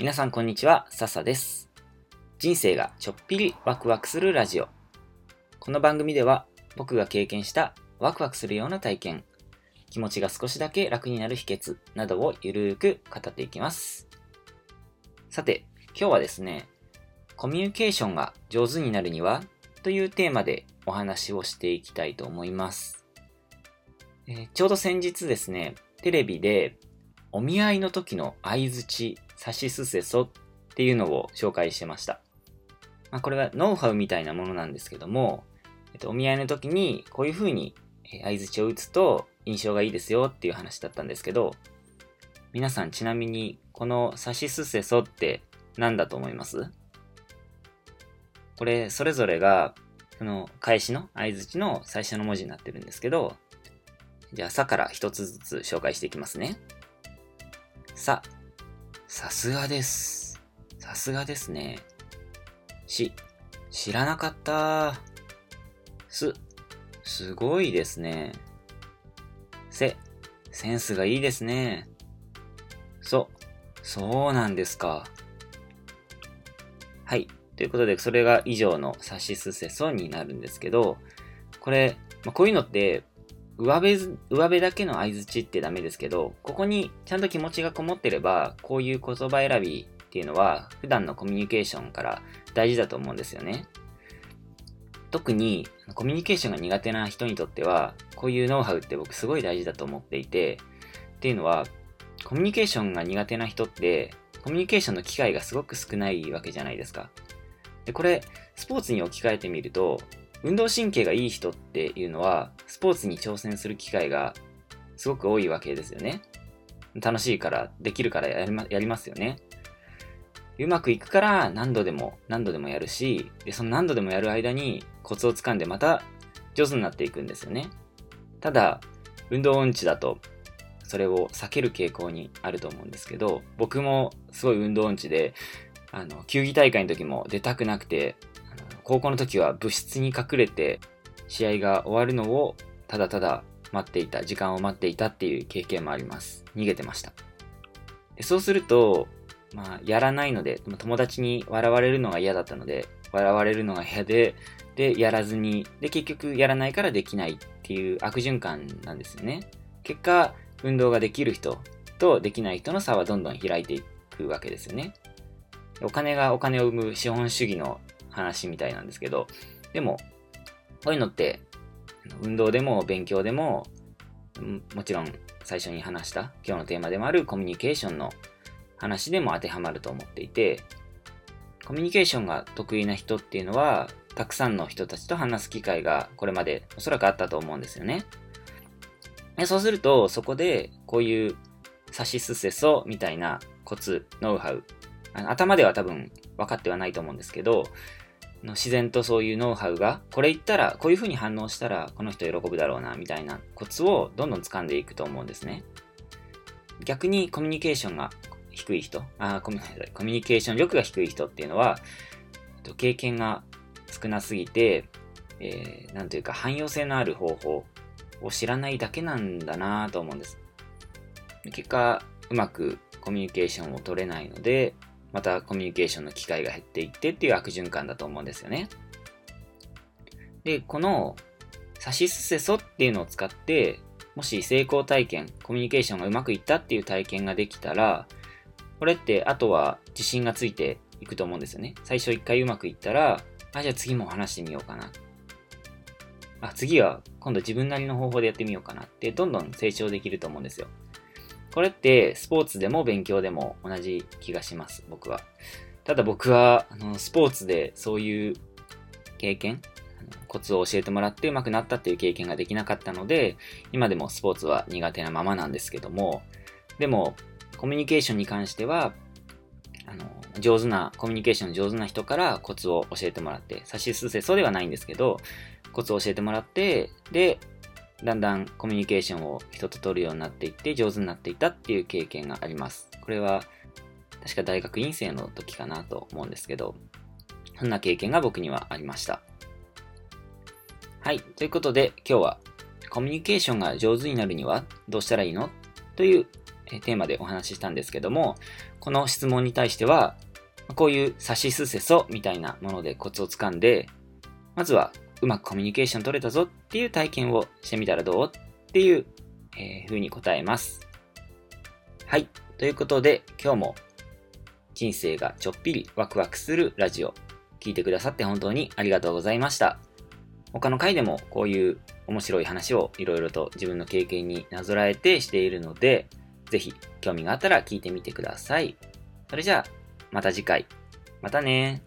皆さんこんにちは、笹です。人生がちょっぴりワクワクするラジオ。この番組では僕が経験したワクワクするような体験、気持ちが少しだけ楽になる秘訣などをゆるーく語っていきます。さて、今日はですね、コミュニケーションが上手になるにはというテーマでお話をしていきたいと思います。えー、ちょうど先日ですね、テレビでお見合いの時の相づち、さしすせそっていうのを紹介してました。まあ、これはノウハウみたいなものなんですけども、えっと、お見合いの時にこういう風に相づちを打つと印象がいいですよっていう話だったんですけど、皆さんちなみにこのさしすせそって何だと思います？これそれぞれがその返しの相づちの最初の文字になってるんですけど、じゃあさから一つずつ紹介していきますね。さ、さすがです。さすがですね。し、知らなかった。す、すごいですね。せ、センスがいいですね。そ、そうなんですか。はい。ということで、それが以上のさしすせそになるんですけど、これ、まあ、こういうのって、上辺、上辺だけの相づちってダメですけど、ここにちゃんと気持ちがこもってれば、こういう言葉選びっていうのは、普段のコミュニケーションから大事だと思うんですよね。特に、コミュニケーションが苦手な人にとっては、こういうノウハウって僕すごい大事だと思っていて、っていうのは、コミュニケーションが苦手な人って、コミュニケーションの機会がすごく少ないわけじゃないですか。で、これ、スポーツに置き換えてみると、運動神経がいい人っていうのは、スポーツに挑戦する機会がすごく多いわけですよね。楽しいから、できるからやり,、ま、やりますよね。うまくいくから何度でも何度でもやるし、で、その何度でもやる間にコツをつかんでまた上手になっていくんですよね。ただ、運動音痴だと、それを避ける傾向にあると思うんですけど、僕もすごい運動音痴で、あの、球技大会の時も出たくなくて、高校の時は部室に隠れて試合が終わるのをただただ待っていた、時間を待っていたっていう経験もあります。逃げてました。そうすると、まあ、やらないので、友達に笑われるのが嫌だったので、笑われるのが嫌で、で、やらずに、で、結局やらないからできないっていう悪循環なんですよね。結果、運動ができる人とできない人の差はどんどん開いていくわけですよね。お金がお金を生む資本主義の話みたいなんですけど、でも、こういうのって、運動でも勉強でも、もちろん最初に話した今日のテーマでもあるコミュニケーションの話でも当てはまると思っていて、コミュニケーションが得意な人っていうのは、たくさんの人たちと話す機会がこれまでおそらくあったと思うんですよね。でそうすると、そこでこういう差しすせそみたいなコツ、ノウハウ、あの頭では多分分かってはないと思うんですけど、の自然とそういうノウハウが、これ言ったら、こういう風に反応したら、この人喜ぶだろうな、みたいなコツをどんどん掴んでいくと思うんですね。逆にコミュニケーションが低い人、あコミ コミュニケーション力が低い人っていうのは、経験が少なすぎて、えー、というか汎用性のある方法を知らないだけなんだなと思うんです。結果、うまくコミュニケーションを取れないので、またコミュニケーションの機会が減っていってっていう悪循環だと思うんですよね。で、この、さしすせそっていうのを使って、もし成功体験、コミュニケーションがうまくいったっていう体験ができたら、これってあとは自信がついていくと思うんですよね。最初一回うまくいったら、あ、じゃあ次も話してみようかな。あ、次は今度自分なりの方法でやってみようかなって、どんどん成長できると思うんですよ。これってスポーツでも勉強でも同じ気がします、僕は。ただ僕は、あの、スポーツでそういう経験、コツを教えてもらって上手くなったっていう経験ができなかったので、今でもスポーツは苦手なままなんですけども、でも、コミュニケーションに関しては、あの、上手な、コミュニケーション上手な人からコツを教えてもらって、差しすせそうではないんですけど、コツを教えてもらって、で、だんだんコミュニケーションを人と取るようになっていって上手になっていたっていう経験があります。これは確か大学院生の時かなと思うんですけど、そんな経験が僕にはありました。はい。ということで今日はコミュニケーションが上手になるにはどうしたらいいの？というテーマでお話ししたんですけども、この質問に対しては、こういうサシスセソみたいなものでコツをつかんで、まずはうまくコミュニケーション取れたぞっていう体験をしてみたらどうっていう、えー、風に答えます。はい。ということで、今日も人生がちょっぴりワクワクするラジオ、聞いてくださって本当にありがとうございました。他の回でもこういう面白い話をいろいろと自分の経験になぞらえてしているので、ぜひ興味があったら聞いてみてください。それじゃあ、また次回。またね